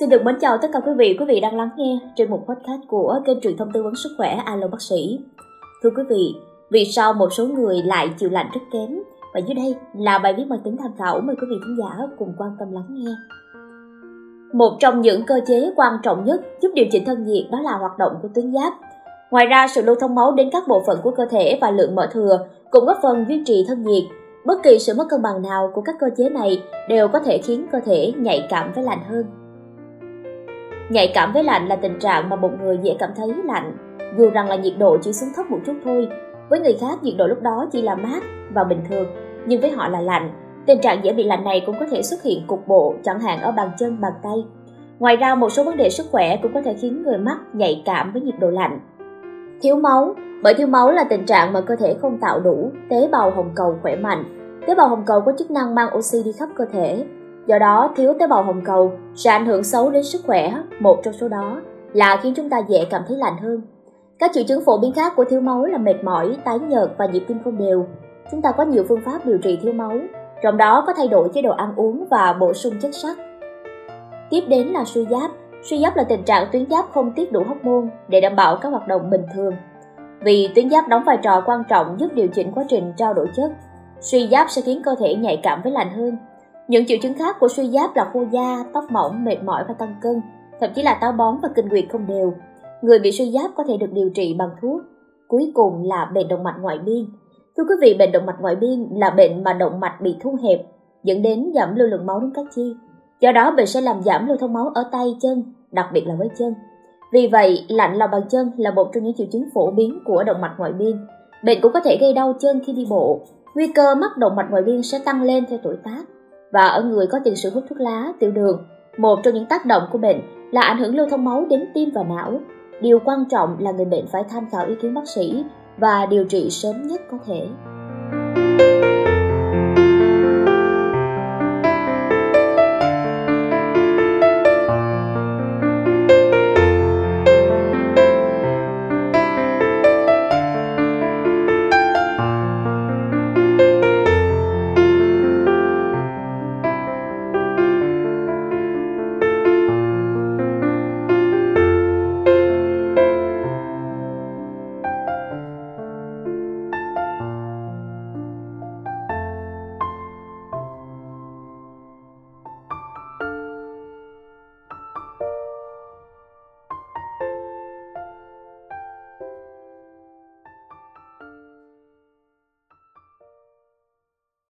Xin được mến chào tất cả quý vị, quý vị đang lắng nghe trên một podcast của kênh truyền thông tư vấn sức khỏe Alo Bác sĩ. Thưa quý vị, vì sao một số người lại chịu lạnh rất kém? Và dưới đây là bài viết mang tính tham khảo mời quý vị khán giả cùng quan tâm lắng nghe. Một trong những cơ chế quan trọng nhất giúp điều chỉnh thân nhiệt đó là hoạt động của tuyến giáp. Ngoài ra, sự lưu thông máu đến các bộ phận của cơ thể và lượng mỡ thừa cũng góp phần duy trì thân nhiệt. Bất kỳ sự mất cân bằng nào của các cơ chế này đều có thể khiến cơ thể nhạy cảm với lạnh hơn. Nhạy cảm với lạnh là tình trạng mà một người dễ cảm thấy lạnh, dù rằng là nhiệt độ chỉ xuống thấp một chút thôi. Với người khác nhiệt độ lúc đó chỉ là mát và bình thường, nhưng với họ là lạnh. Tình trạng dễ bị lạnh này cũng có thể xuất hiện cục bộ, chẳng hạn ở bàn chân, bàn tay. Ngoài ra một số vấn đề sức khỏe cũng có thể khiến người mắc nhạy cảm với nhiệt độ lạnh. Thiếu máu Bởi thiếu máu là tình trạng mà cơ thể không tạo đủ tế bào hồng cầu khỏe mạnh. Tế bào hồng cầu có chức năng mang oxy đi khắp cơ thể, Do đó, thiếu tế bào hồng cầu sẽ ảnh hưởng xấu đến sức khỏe, một trong số đó là khiến chúng ta dễ cảm thấy lạnh hơn. Các triệu chứng phổ biến khác của thiếu máu là mệt mỏi, tái nhợt và nhịp tim không đều. Chúng ta có nhiều phương pháp điều trị thiếu máu, trong đó có thay đổi chế độ ăn uống và bổ sung chất sắt. Tiếp đến là suy giáp. Suy giáp là tình trạng tuyến giáp không tiết đủ hormone để đảm bảo các hoạt động bình thường. Vì tuyến giáp đóng vai trò quan trọng giúp điều chỉnh quá trình trao đổi chất. Suy giáp sẽ khiến cơ thể nhạy cảm với lạnh hơn, những triệu chứng khác của suy giáp là khô da, tóc mỏng, mệt mỏi và tăng cân, thậm chí là táo bón và kinh nguyệt không đều. Người bị suy giáp có thể được điều trị bằng thuốc. Cuối cùng là bệnh động mạch ngoại biên. Thưa quý vị, bệnh động mạch ngoại biên là bệnh mà động mạch bị thu hẹp, dẫn đến giảm lưu lượng máu đến các chi. Do đó, bệnh sẽ làm giảm lưu thông máu ở tay, chân, đặc biệt là với chân. Vì vậy, lạnh lòng bàn chân là một trong những triệu chứng phổ biến của động mạch ngoại biên. Bệnh cũng có thể gây đau chân khi đi bộ. Nguy cơ mắc động mạch ngoại biên sẽ tăng lên theo tuổi tác và ở người có tiền sử hút thuốc lá, tiểu đường. Một trong những tác động của bệnh là ảnh hưởng lưu thông máu đến tim và não. Điều quan trọng là người bệnh phải tham khảo ý kiến bác sĩ và điều trị sớm nhất có thể.